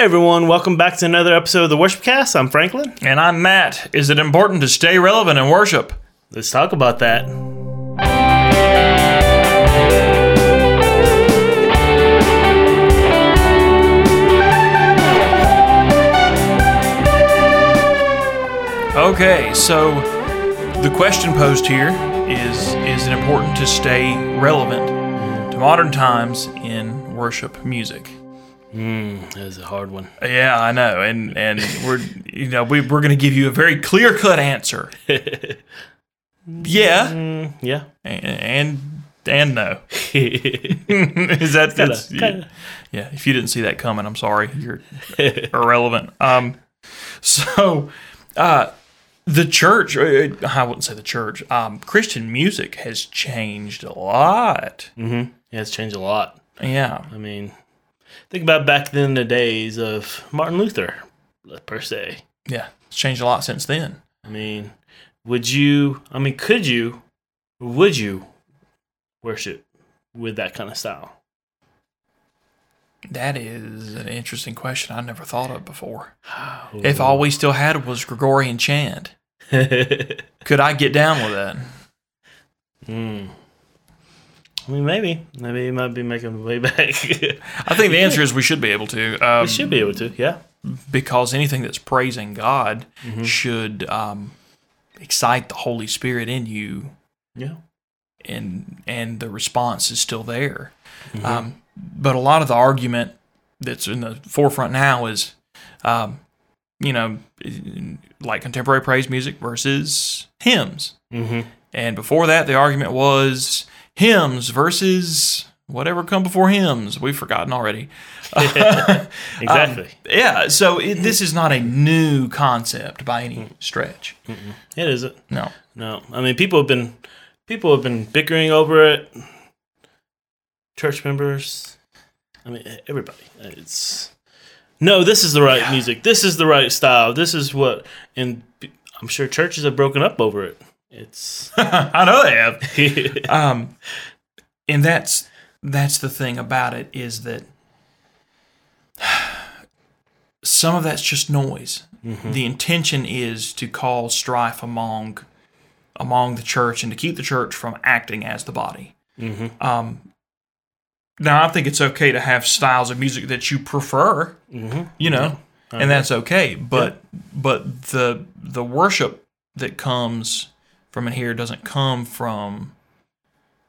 Hey everyone, welcome back to another episode of the Worship Cast. I'm Franklin. And I'm Matt. Is it important to stay relevant in worship? Let's talk about that. Okay, so the question posed here is Is it important to stay relevant to modern times in worship music? That is a hard one. Yeah, I know, and and we're you know we we're going to give you a very clear cut answer. yeah, Yeah. and and, and no. Is that that's kinda. yeah? If you didn't see that coming, I'm sorry. You're irrelevant. Um, so uh, the church, uh, I wouldn't say the church. Um, Christian music has changed a lot. Mm-hmm. Yeah, it's changed a lot. Yeah, I mean, think about back then the days of Martin Luther, per se. yeah, it's changed a lot since then. I mean, would you, I mean, could you, would you worship with that kind of style? That is an interesting question I never thought of before. If all we still had was Gregorian chant, could I get down with that? Hmm. I mean, maybe. Maybe it might be making the way back. I think the answer is we should be able to. Um, we should be able to, yeah. because anything that's praising God should um, excite the Holy Spirit in you, Yeah. and and the response is still there. Um, but a lot of the argument that's in the forefront now is, um, you know, like contemporary praise music versus hymns, Mm-hmm. and before that, the argument was hymns versus whatever come before hymns. We've forgotten already. Uh, exactly. Um, yeah, so it, this is not a new concept by any stretch. it isn't. No. No. I mean, people have been people have been bickering over it. Church members. I mean, everybody. It's no. This is the right Yeah. music. This is the right style. This is what. And I'm sure churches have broken up over it. It's. I know they have. Um, and that's that's the thing about it is that some of that's just noise. The intention is to cause strife among among the church and to keep the church from acting as the body. Um, now, I think it's okay to have styles of music that you prefer, you know, and that's okay. But but the the worship that comes from in here doesn't come from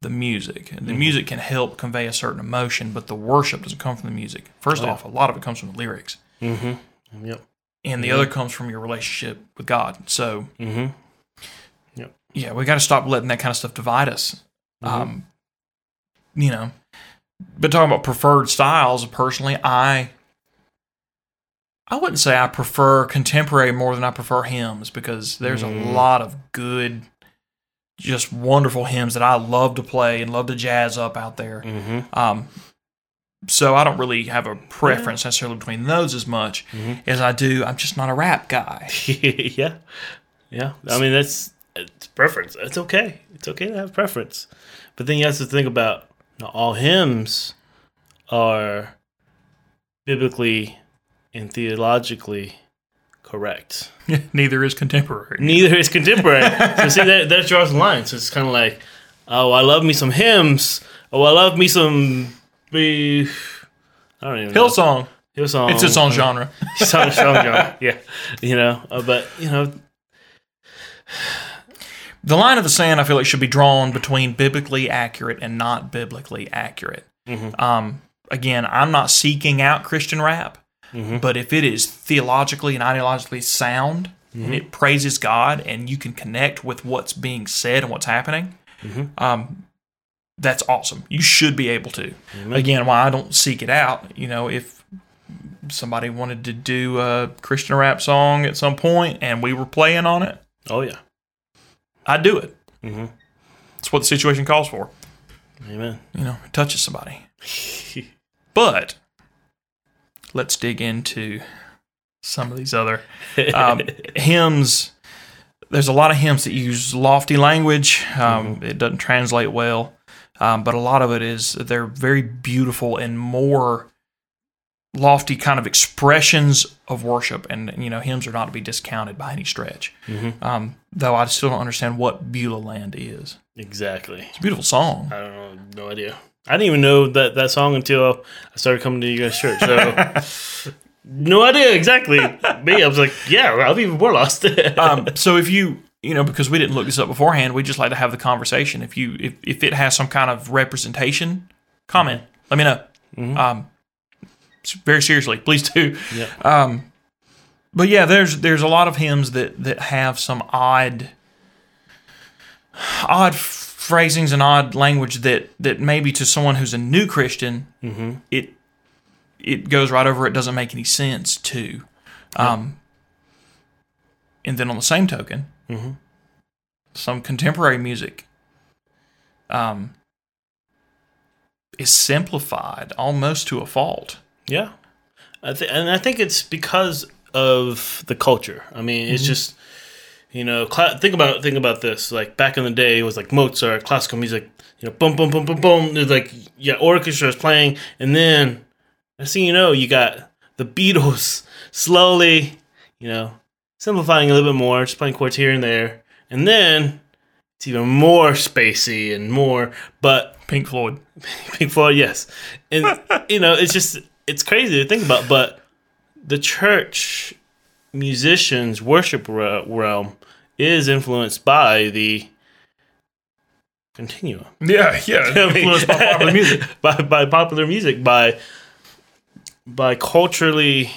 the music. The music can help convey a certain emotion, but the worship doesn't come from the music. First off, a lot of it comes from the lyrics, Mm-hmm. Yep. and the other comes from your relationship with God. So, Mm-hmm. Yep. yeah, we got to stop letting that kind of stuff divide us. Um, you know, but talking about preferred styles, personally, I I wouldn't say I prefer contemporary more than I prefer hymns because there's a lot of good, just wonderful hymns that I love to play and love to jazz up out there. Mm-hmm. Um, so I don't really have a preference necessarily between those as much as I do. I'm just not a rap guy. yeah. Yeah. I mean, that's it's preference. It's okay. It's okay to have preference. But then you have to think about you know, all hymns are biblically and theologically correct. Neither is contemporary. Neither is contemporary. so see, that, that draws the line. So it's kind of like, oh, I love me some hymns. Oh, I love me some. be- I don't even know. Hillsong. Hillsong. It's its own genre. song, song genre. Yeah, you know, uh, but you know, The line of the sand, I feel like, should be drawn between biblically accurate and not biblically accurate. Um, again, I'm not seeking out Christian rap, but if it is theologically and ideologically sound and it praises God and you can connect with what's being said and what's happening, um, that's awesome. You should be able to. Again, why I don't seek it out, you know, if somebody wanted to do a Christian rap song at some point and we were playing on it, oh yeah, I'd do it. Mhm. It's what the situation calls for. amen. You know, it touches somebody. But let's dig into some of these other um, hymns. There's a lot of hymns that use lofty language. Um, It doesn't translate well, um, but a lot of it is they're very beautiful and more lofty kind of expressions of worship, and you know, hymns are not to be discounted by any stretch. Um, though I still don't understand what Beulah Land is. Exactly. It's a beautiful song. I don't know. No idea. I didn't even know that that song until I started coming to you guys' church. So no idea exactly. Me, I was like, yeah, I'll be even more lost. um, so if you you know because we didn't look this up beforehand we just like to have the conversation if you if, if it has some kind of representation comment let me know um very seriously please do Yeah. um but yeah there's there's a lot of hymns that that have some odd odd phrasings and odd language that that maybe to someone who's a new christian it it goes right over it doesn't make any sense to um and then on the same token some contemporary music um, is simplified almost to a fault. Yeah, I th- and I think it's because of the culture. I mean, it's just you know, cla- think about think about this. Like back in the day, it was like Mozart, classical music. You know, boom, boom, boom, boom, boom. There's like yeah, orchestras playing, and then next thing you know, you got the Beatles slowly, you know, simplifying a little bit more, just playing chords here and there, and then it's even more spacey and more, but Pink Floyd. Pink Floyd, yes. And you know, it's just it's crazy to think about, but the church musicians worship realm is influenced by the continuum. Yeah, yeah. Influenced by popular music. by by popular music, by by culturally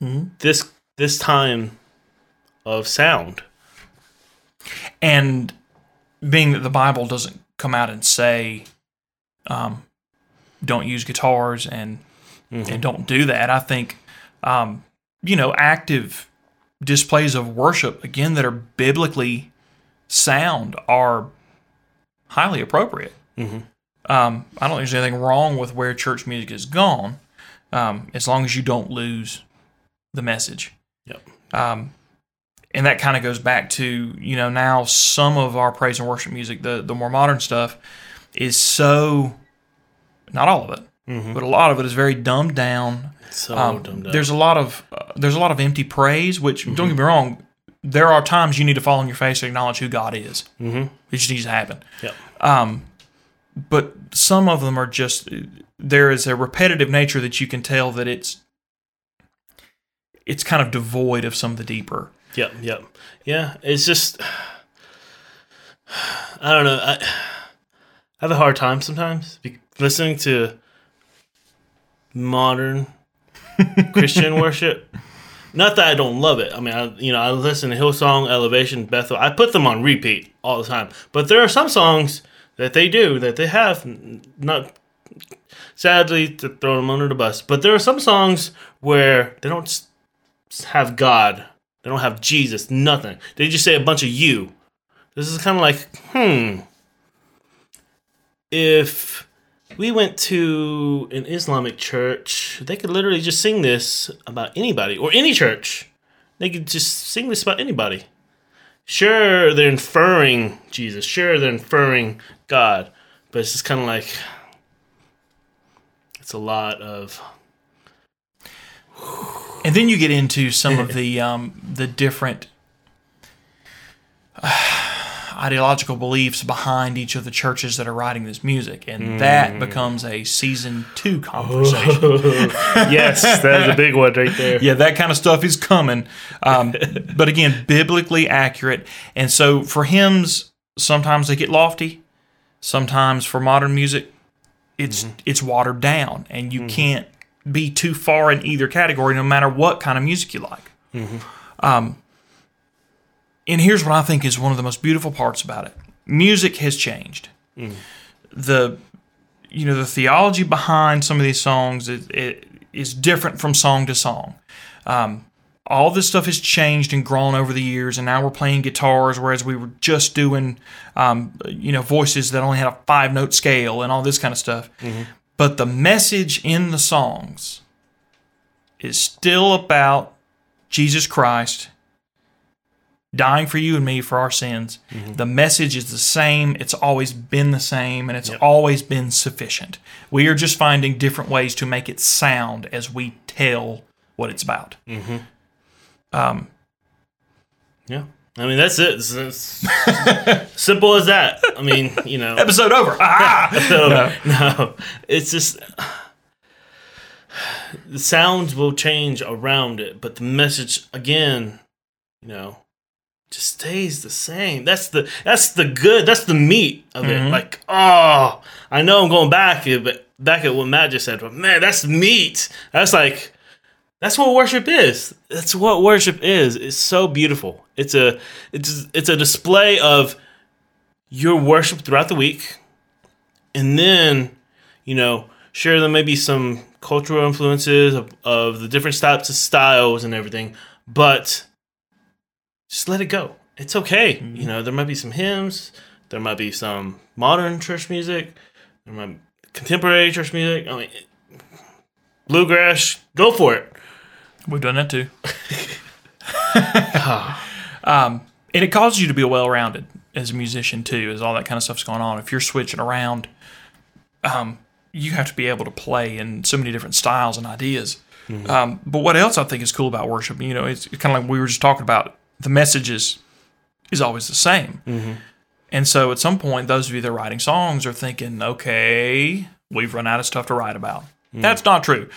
this this time of sound. And being that the Bible doesn't come out and say, um, don't use guitars and and don't do that, I think, um, you know, active displays of worship again that are biblically sound are highly appropriate. Um, I don't think there's anything wrong with where church music has gone, um, as long as you don't lose the message Yep. um, and that kind of goes back to you know now some of our praise and worship music the the more modern stuff is so not all of it but a lot of it is very dumbed down So um, dumbed down. there's a lot of there's a lot of empty praise which don't get me wrong there are times you need to fall on your face and acknowledge who god is mm-hmm. it just needs to happen Yep. but some of them are just there is a repetitive nature that you can tell that it's it's kind of devoid of some of the deeper Yep, yep. Yeah, it's just I don't know. I, I have a hard time sometimes listening to modern Christian worship. Not that I don't love it. I mean, I, you know, I listen to Hillsong, Elevation, Bethel. I put them on repeat all the time. But there are some songs that they do that they have not sadly to throw them under the bus. But there are some songs where they don't have God. They don't have Jesus. Nothing. They just say a bunch of you. This is kind of like, hmm. If we went to an Islamic church, they could literally just sing this about anybody or any church. They could just sing this about anybody. Sure, they're inferring Jesus. Sure, they're inferring God. But it's just kind of like, it's a lot of And then you get into some of the um, the different ideological beliefs behind each of the churches that are writing this music, and that becomes a season two conversation. yes, that is a big one right there. yeah, that kind of stuff is coming. Um, but again, biblically accurate, and so for hymns, sometimes they get lofty. Sometimes for modern music, it's it's watered down, and you can't be too far in either category, no matter what kind of music you like. Um, and here's what I think is one of the most beautiful parts about it: music has changed. The you know the theology behind some of these songs is, it is different from song to song. Um, all this stuff has changed and grown over the years, and now we're playing guitars, whereas we were just doing, um, you know, voices that only had a five note scale and all this kind of stuff. But the message in the songs is still about Jesus Christ dying for you and me for our sins. The message is the same. It's always been the same, and it's always been sufficient. We are just finding different ways to make it sound as we tell what it's about. Um. Yeah. I mean, that's it. It's, it's simple as that. I mean, you know. Episode over. Ah! no, no, it's just the sounds will change around it, but the message again, you know, just stays the same. That's the that's the good. That's the meat of it. Mm-hmm. Like, oh, I know I'm going back, but back at what Matt just said, but man, that's meat. That's like that's what worship is. That's what worship is. It's so beautiful. It's a it's it's a display of your worship throughout the week, and then you know sure there may be some cultural influences of, of the different types of styles and everything, but just let it go. It's okay. You know there might be some hymns, there might be some modern church music, there might be contemporary church music. I mean, bluegrass, go for it. We've done that too. um, and it causes you to be well rounded as a musician too, as all that kind of stuff's going on. If you're switching around, um, you have to be able to play in so many different styles and ideas. Um, but what else I think is cool about worship, you know, it's kind of like we were just talking about. The message is is always the same, mm-hmm. and so at some point, those of you that are writing songs are thinking, okay, we've run out of stuff to write about. Mm. That's not true.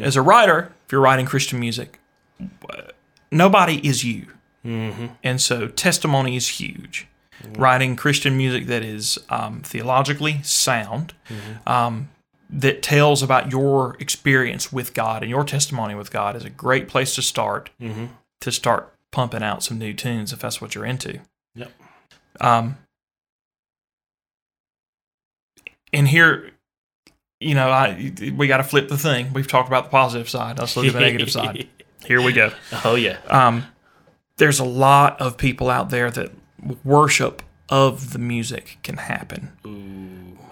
As a writer, if you're writing Christian music, nobody is you. Mm-hmm. And so testimony is huge. Writing Christian music that is um, theologically sound, mm-hmm. um, that tells about your experience with God and your testimony with God is a great place to start to start pumping out some new tunes if that's what you're into. Yep. Um, and here, you know, I we got to flip the thing. We've talked about the positive side. Let's look at the negative side. Here we go. Oh yeah. Um, there's a lot of people out there that worship of the music can happen.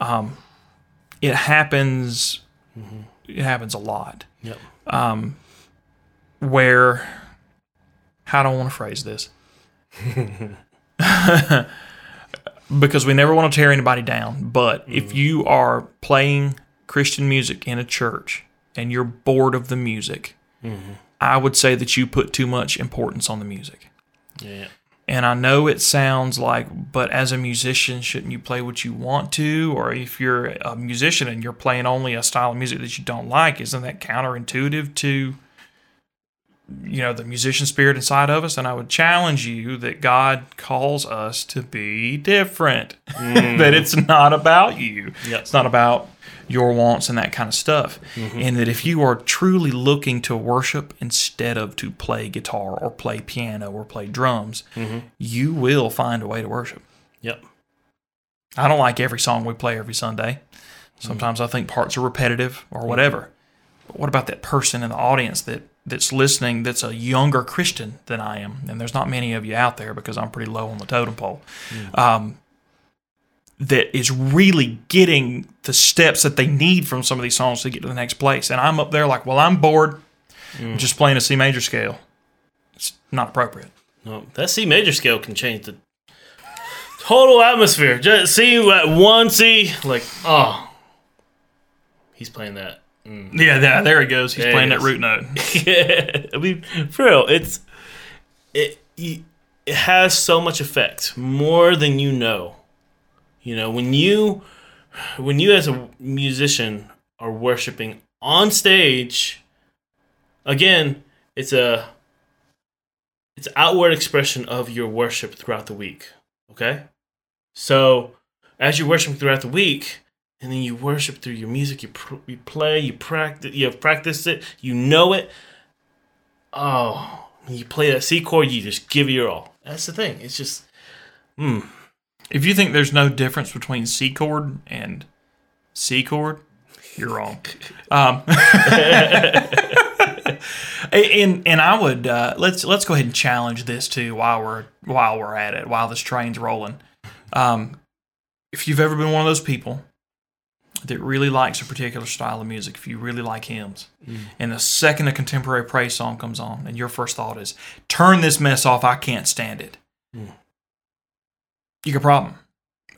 Um, it happens. It happens a lot. Yep. Um, where, how do I want to phrase this? because we never want to tear anybody down. But if mm-hmm. you are playing Christian music in a church and you're bored of the music, mm-hmm. I would say that you put too much importance on the music. Yeah. And I know it sounds like, but as a musician, shouldn't you play what you want to? Or if you're a musician and you're playing only a style of music that you don't like, isn't that counterintuitive to, you know, the musician spirit inside of us? And I would challenge you that God calls us to be different, that mm. it's not about you. Yep. It's not about your wants and that kind of stuff. Mm-hmm. And that if you are truly looking to worship instead of to play guitar or play piano or play drums, mm-hmm. you will find a way to worship. Yep. I don't like every song we play every Sunday. Mm-hmm. Sometimes I think parts are repetitive or whatever. But what about that person in the audience that that's listening that's a younger Christian than I am? And there's not many of you out there because I'm pretty low on the totem pole. Um, that is really getting the steps that they need from some of these songs to get to the next place. And I'm up there like, well, I'm bored. I'm just playing a C major scale. It's not appropriate. No, that C major scale can change the total atmosphere. Just see at one C, like, oh, he's playing that. Mm. Yeah, there, there he goes. He's There playing that root note. yeah, I mean, for real, it's it it has so much effect, more than you know. You know, when you when you as a musician are worshiping on stage, again, it's a it's outward expression of your worship throughout the week. Okay, so as you worship throughout the week, and then you worship through your music. You pr- you play, you practice, you have practiced it, you know it. Oh, you play that C chord, you just give it your all. That's the thing. It's just, If you think there's no difference between C chord and C chord, you're wrong. Um, and and I would uh, let's let's go ahead and challenge this too while we're while we're at it while this train's rolling. Um, if you've ever been one of those people that really likes a particular style of music, if you really like hymns, and the second a contemporary praise song comes on, and your first thought is, turn this mess off, I can't stand it, you got a problem.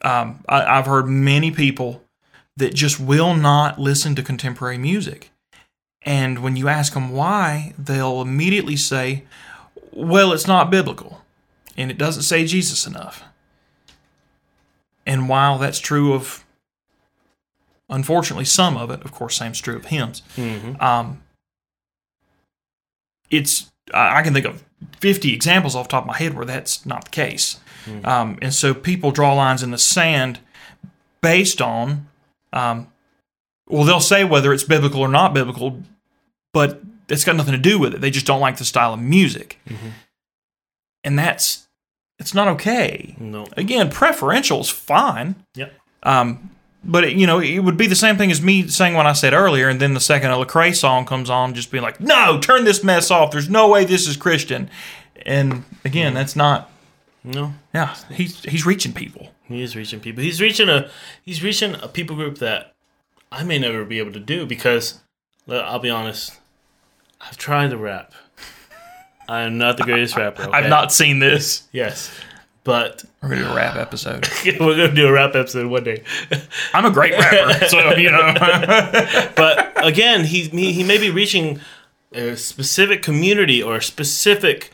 Um, I, I've heard many people that just will not listen to contemporary music. And when you ask them why, they'll immediately say, well, it's not biblical and it doesn't say Jesus enough. And while that's true of, unfortunately, some of it, of course, same's true of hymns. Um, it's I can think of fifty examples off the top of my head where that's not the case. Um, and so people draw lines in the sand based on, um, well, they'll say whether it's biblical or not biblical, but it's got nothing to do with it. They just don't like the style of music, and that's it's not okay. No. Again, preferential is fine. Yep. Um, but it, you know, it would be the same thing as me saying what I said earlier, and then the second a Lecrae song comes on, just being like, "No, turn this mess off. There's no way this is Christian." And again, that's not. No. Yeah, he's he's reaching people. He is reaching people. He's reaching a he's reaching a people group that I may never be able to do because I'll be honest. I've tried to rap. I am not the greatest rapper. I've not seen this. Yes, but We're gonna do a rap episode. we're gonna do a rap episode one day. I'm a great rapper, so you know. but again, he he, he may be reaching a specific community or a specific,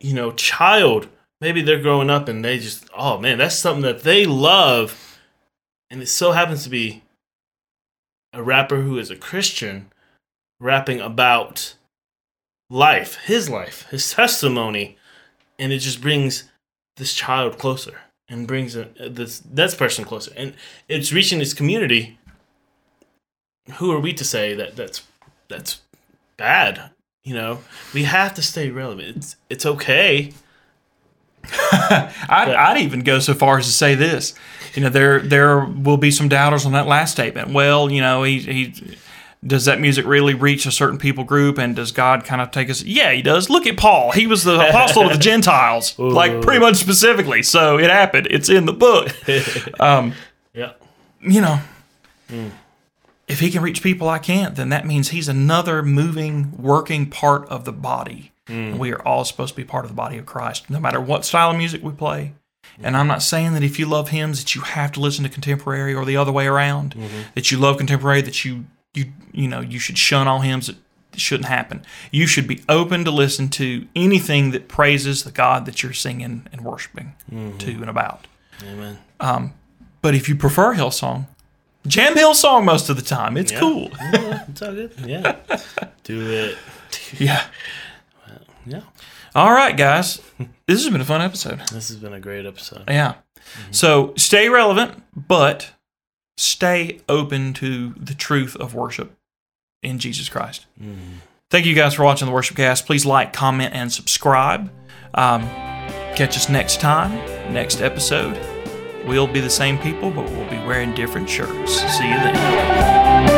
you know, child. Maybe they're growing up and they just, oh man, that's something that they love, and it so happens to be a rapper who is a Christian rapping about life, his life, his testimony, and it just brings this child closer and brings a, this this person closer, and it's reaching this community who are we to say that that's that's bad? You know, we have to stay relevant. It's it's okay. I'd, I'd even go so far as to say this. You know, there there will be some doubters on that last statement. Well, you know, he he does that music really reach a certain people group, and does God kind of take us? Yeah, he does. Look at Paul; he was the apostle of the Gentiles, like pretty much specifically. So it happened. It's in the book. Um, Yeah, you know, hmm. if he can reach people I can't, then that means he's another moving, working part of the body. Hmm. And we are all supposed to be part of the body of Christ, no matter what style of music we play. Hmm. And I'm not saying that if you love hymns that you have to listen to contemporary or the other way around. Mm-hmm. That you love contemporary that you you you know you should shun all hymns that shouldn't happen. You should be open to listen to anything that praises the God that you're singing and worshiping to and about. amen. Um, But if you prefer Hillsong, jam Hillsong most of the time. It's Yeah. cool. Yeah, it's all good. Yeah, do it. Yeah. Yeah, All right, guys. This has been a fun episode. this has been a great episode. Yeah. So stay relevant, but stay open to the truth of worship in Jesus Christ. Thank you guys for watching the Worship Cast. Please like, comment, and subscribe. Um, catch us next time, next episode. We'll be the same people, but we'll be wearing different shirts. See you then.